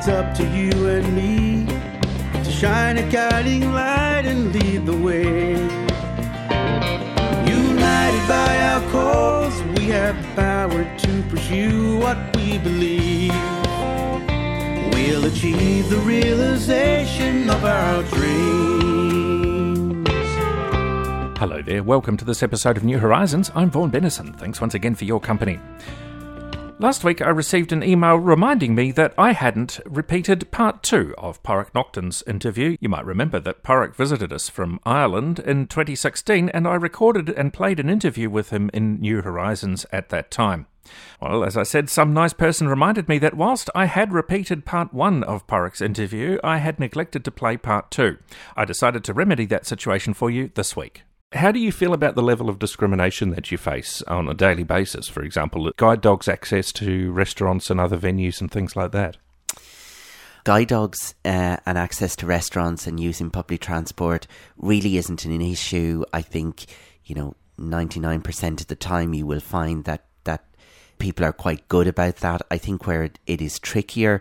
it's up to you and me to shine a guiding light and lead the way. United by our cause, we have the power to pursue what we believe. We'll achieve the realization of our dreams. Hello there, welcome to this episode of New Horizons. I'm Vaughan Bennison. Thanks once again for your company. Last week I received an email reminding me that I hadn't repeated part two of Pádraig Naughton's interview. You might remember that Pádraig visited us from Ireland in 2016 and I recorded and played an interview with him in New Horizons at that time. Well, as I said, some nice person reminded me that whilst I had repeated part one of Pádraig's interview, I had neglected to play part two. I decided to remedy that situation for you this week. How do you feel about the level of discrimination that you face on a daily basis? For example, guide dogs' access to restaurants and other venues and things like that? Guide dogs uh, and access to restaurants and using public transport really isn't an issue. I think, you know, 99% of the time you will find that, that people are quite good about that. I think where it, it is trickier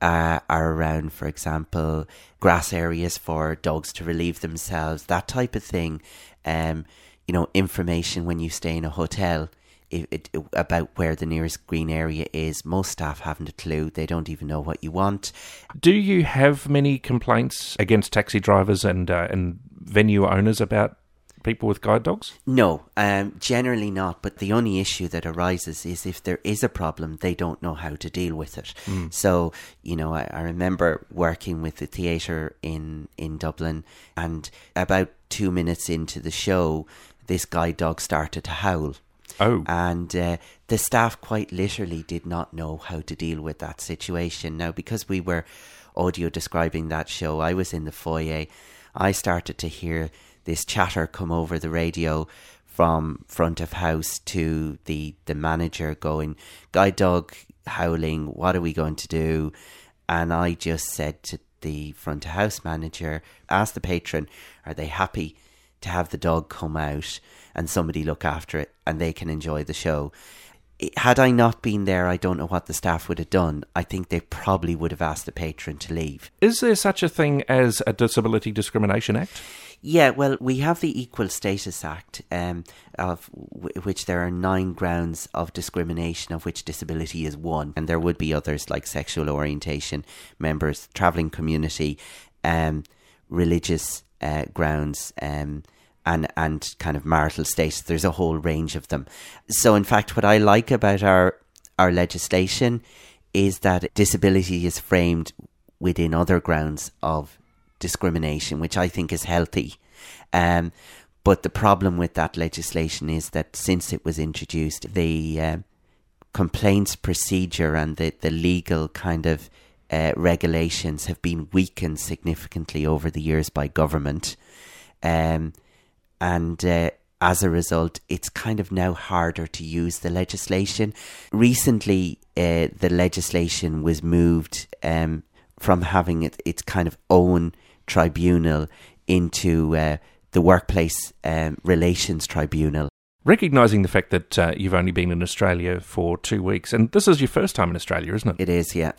uh, are around, for example, grass areas for dogs to relieve themselves, that type of thing um, you know, information when you stay in a hotel it, it, about where the nearest green area is. Most staff haven't a clue. They don't even know what you want. Do you have many complaints against taxi drivers and uh, and venue owners about people with guide dogs? No, um, generally not. But the only issue that arises is if there is a problem, they don't know how to deal with it. Mm. So, you know, I, I remember working with the theatre in, in Dublin, and about two minutes into the show, this guide dog started to howl. Oh. And uh, the staff quite literally did not know how to deal with that situation. Now, because we were audio describing that show, I was in the foyer. I started to hear this chatter come over the radio from front of house to the the manager going guide dog howling what are we going to do? And i just said to the front of house manager ask the patron are they happy to have the dog come out and somebody look after it and they can enjoy the show had I not been there, I don't know what the staff would have done. I think they probably would have asked the patron to leave. Is there such a thing as a Disability Discrimination Act? Yeah, well, we have the Equal Status Act, um, of w- which there are nine grounds of discrimination, of which disability is one, and there would be others like sexual orientation, members, travelling community, um, religious uh, grounds, um, and and kind of marital status. There's a whole range of them. So, in fact, what I like about our our legislation is that disability is framed within other grounds of discrimination, which I think is healthy. Um, but the problem with that legislation is that since it was introduced, the uh, complaints procedure and the, the legal kind of uh, regulations have been weakened significantly over the years by government. Um, and uh, as a result, it's kind of now harder to use the legislation. Recently, uh, the legislation was moved um, from having it, its kind of own tribunal into uh, the workplace um, relations tribunal. Recognising the fact that uh, you've only been in Australia for two weeks, and this is your first time in Australia, isn't it? It is, yeah.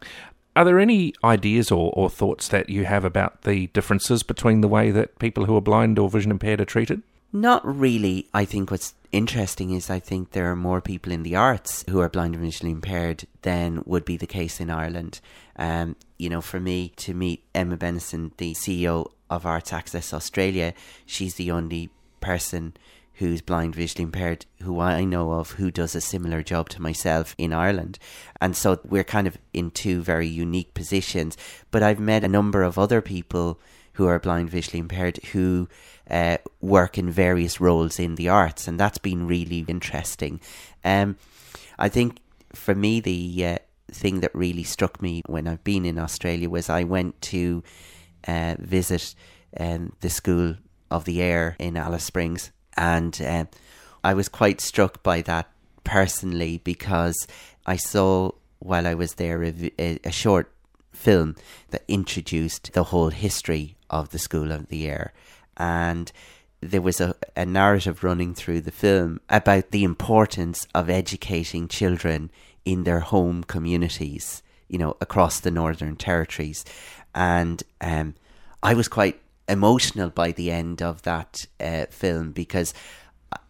Are there any ideas or, or thoughts that you have about the differences between the way that people who are blind or vision impaired are treated? Not really. I think what's interesting is I think there are more people in the arts who are blind and visually impaired than would be the case in Ireland. Um, you know, for me to meet Emma Bennison, the CEO of Arts Access Australia, she's the only person who's blind visually impaired who I know of who does a similar job to myself in Ireland. And so we're kind of in two very unique positions. But I've met a number of other people who are blind visually impaired who uh, work in various roles in the arts, and that's been really interesting. Um, I think for me, the uh, thing that really struck me when I've been in Australia was I went to uh, visit um, the School of the Air in Alice Springs, and uh, I was quite struck by that personally because I saw while I was there a, a, a short film that introduced the whole history of the School of the Air. And there was a, a narrative running through the film about the importance of educating children in their home communities you know, across the Northern Territories. And um, I was quite emotional by the end of that uh, film because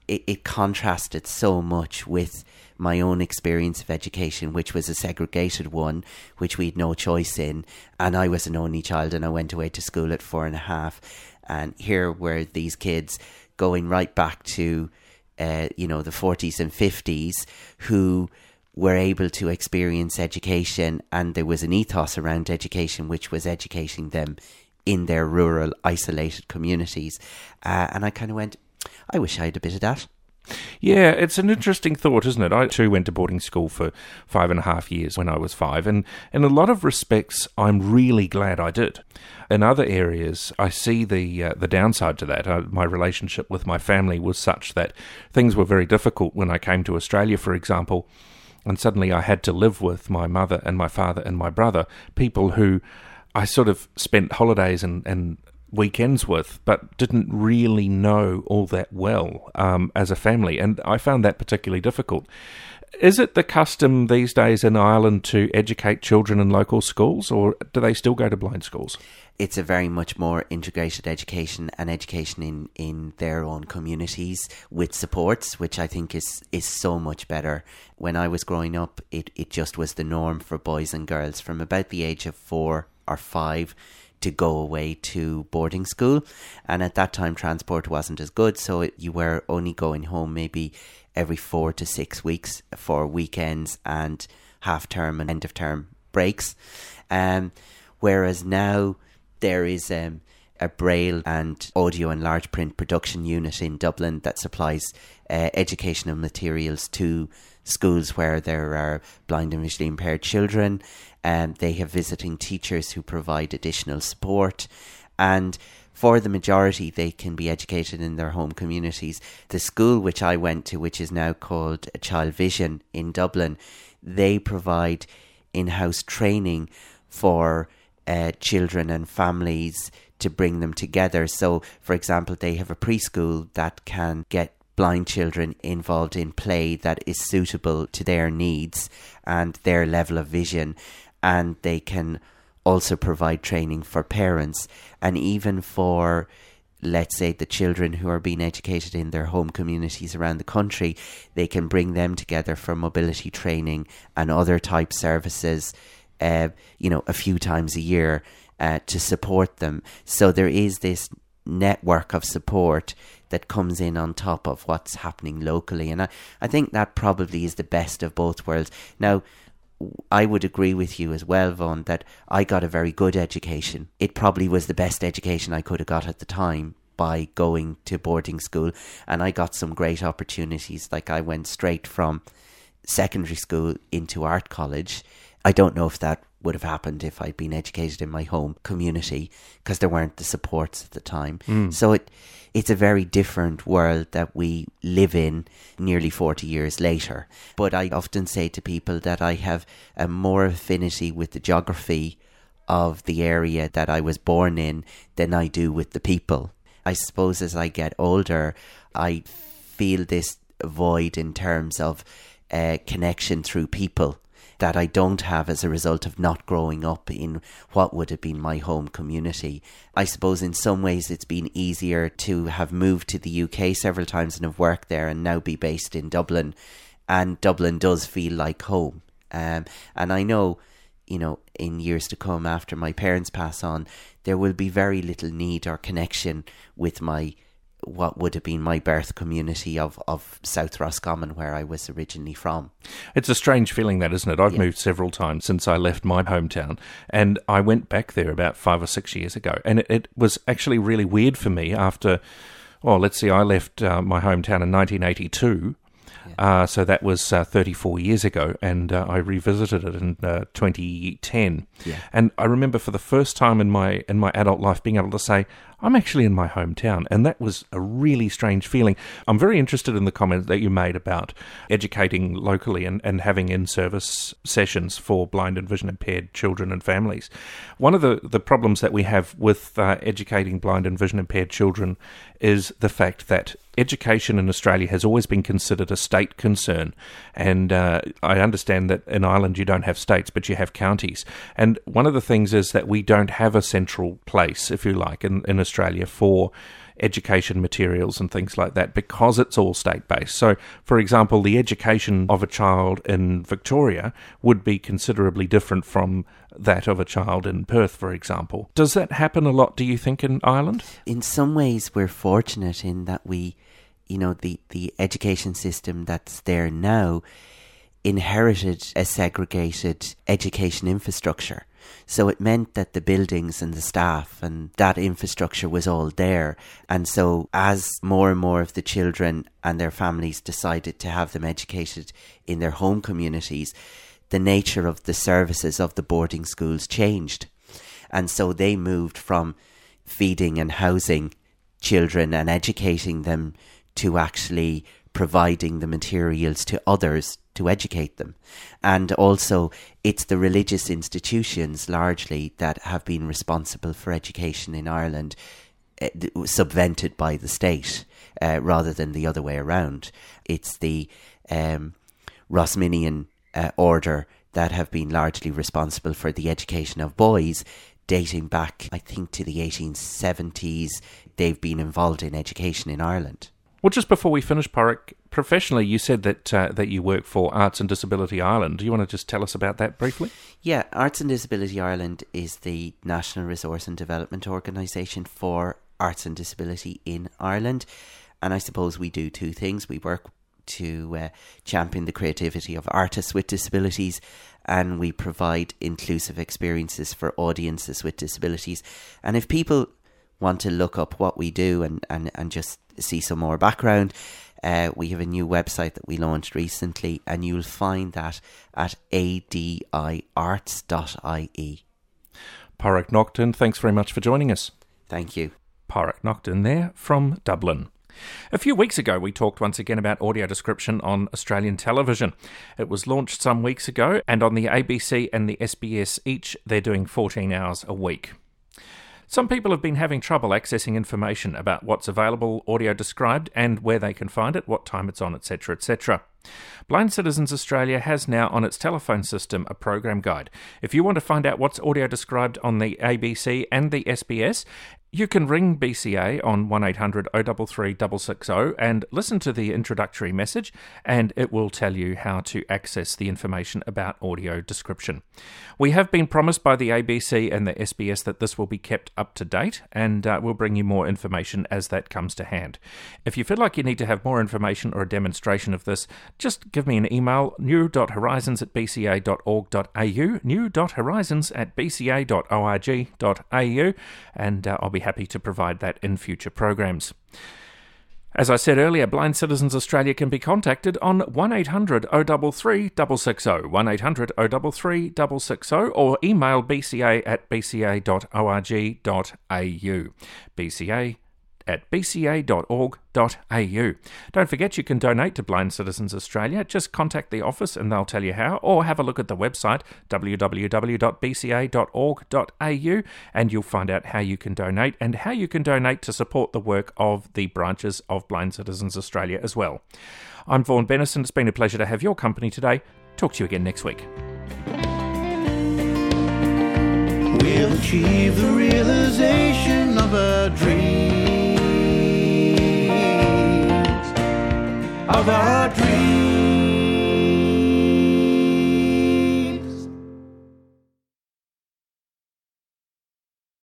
it, it contrasted so much with my own experience of education, which was a segregated one, which we had no choice in. And I was an only child and I went away to school at four and a half. And here were these kids going right back to, uh, you know, the 40s and 50s who were able to experience education and there was an ethos around education which was educating them in their rural isolated communities uh, and i kind of went i wish i had a bit of that yeah, it's an interesting thought, isn't it? I too went to boarding school for five and a half years when I was five, and in a lot of respects, I'm really glad I did. In other areas, I see the uh, the downside to that. Uh, my relationship with my family was such that things were very difficult when I came to Australia, for example, and suddenly I had to live with my mother and my father and my brother, people who I sort of spent holidays and, and weekends with, but didn't really know all that well um, as a family. And I found that particularly difficult. Is it the custom these days in Ireland to educate children in local schools, or do they still go to blind schools? It's a very much more integrated education and education in, in their own communities with supports, which I think is, is so much better. When I was growing up, it, it just was the norm for boys and girls from about the age of four or five to go away to boarding school. And at that time, transport wasn't as good, so it, you were only going home maybe every four to six weeks for weekends and half term and end of term breaks. Um, whereas now there is um, a braille and audio and large print production unit in Dublin that supplies uh, educational materials to schools where there are blind and visually impaired children. And um, they have visiting teachers who provide additional support. And for the majority, they can be educated in their home communities. The school which I went to, which is now called Child Vision in Dublin, they provide in house training for uh, children and families to bring them together. So, for example, they have a preschool that can get blind children involved in play that is suitable to their needs and their level of vision, and they can also provide training for parents and even for let's say the children who are being educated in their home communities around the country they can bring them together for mobility training and other type services uh, you know a few times a year uh, to support them. So there is this network of support that comes in on top of what's happening locally. And I, I think that probably is the best of both worlds. Now, I would agree with you as well, Vaughan, that I got a very good education. It probably was the best education I could have got at the time by going to boarding school. And I got some great opportunities. Like I went straight from secondary school into art college. I don't know if that would have happened if I'd been educated in my home community because there weren't the supports at the time. Mm. So it it's a very different world that we live in nearly 40 years later. But I often say to people that I have a more affinity with the geography of the area that I was born in than I do with the people. I suppose as I get older, I feel this void in terms of uh, connection through people that I don't have as a result of not growing up in what would have been my home community. I suppose in some ways it's been easier to have moved to the UK several times and have worked there and now be based in Dublin. And Dublin does feel like home. Um, and I know, you know, in years to come after my parents pass on, there will be very little need or connection with my what would have been my birth community of, of South Roscommon, where I was originally from. It's a strange feeling, that isn't it? I've yeah. moved several times since I left my hometown, and I went back there about five or six years ago, and it, it was actually really weird for me after. Well, let's see, I left uh, my hometown in 1982. Uh, so that was uh, 34 years ago, and uh, I revisited it in uh, 2010. Yeah. And I remember for the first time in my in my adult life being able to say, I'm actually in my hometown. And that was a really strange feeling. I'm very interested in the comment that you made about educating locally and, and having in service sessions for blind and vision impaired children and families. One of the, the problems that we have with uh, educating blind and vision impaired children is the fact that education in Australia has always been considered a state concern. And uh, I understand that in Ireland you don't have states, but you have counties. And one of the things is that we don't have a central place, if you like, in, in Australia for education materials and things like that because it's all state based. So, for example, the education of a child in Victoria would be considerably different from that of a child in Perth, for example. Does that happen a lot, do you think, in Ireland? In some ways, we're fortunate in that we, you know, the, the education system that's there now inherited a segregated education infrastructure. So it meant that the buildings and the staff and that infrastructure was all there. And so, as more and more of the children and their families decided to have them educated in their home communities, the nature of the services of the boarding schools changed. And so they moved from feeding and housing children and educating them to actually providing the materials to others to educate them. And also, it's the religious institutions largely that have been responsible for education in Ireland, uh, subvented by the state uh, rather than the other way around. It's the um, Rosminian uh, order that have been largely responsible for the education of boys dating back, I think, to the 1870s. They've been involved in education in Ireland. Well, just before we finish, Pádraig, professionally, you said that uh, that you work for Arts and Disability Ireland. Do you want to just tell us about that briefly? Yeah, Arts and Disability Ireland is the national resource and development organisation for arts and disability in Ireland. And I suppose we do two things. We work to uh, champion the creativity of artists with disabilities, and we provide inclusive experiences for audiences with disabilities. And if people want to look up what we do and, and, and just see some more background, uh, we have a new website that we launched recently, and you'll find that at adiarts.ie. Pádraig Naughton, thanks very much for joining us. Thank you. Pádraig Naughton there from Dublin. A few weeks ago, we talked once again about audio description on Australian television. It was launched some weeks ago, and on the ABC and the SBS each, they're doing 14 hours a week. Some people have been having trouble accessing information about what's available audio described and where they can find it, what time it's on, etc., etc. Blind Citizens Australia has now on its telephone system a program guide. If you want to find out what's audio described on the ABC and the SBS, you can ring BCA on 1800 033 660 and listen to the introductory message, and it will tell you how to access the information about audio description. We have been promised by the ABC and the SBS that this will be kept up to date, and uh, we'll bring you more information as that comes to hand. If you feel like you need to have more information or a demonstration of this, just give me an email new.horizons at bca.org.au, new.horizons at bca.org.au, and uh, I'll be happy to provide that in future programs. As I said earlier, Blind Citizens Australia can be contacted on 1800 033 660, 1800 033 660, or email bca at bca.org.au. bca at bca.org.au. Don't forget you can donate to Blind Citizens Australia. Just contact the office and they'll tell you how, or have a look at the website www.bca.org.au and you'll find out how you can donate and how you can donate to support the work of the branches of Blind Citizens Australia as well. I'm Vaughan Bennison. It's been a pleasure to have your company today. Talk to you again next week. We'll achieve the realization of a dream of our dreams.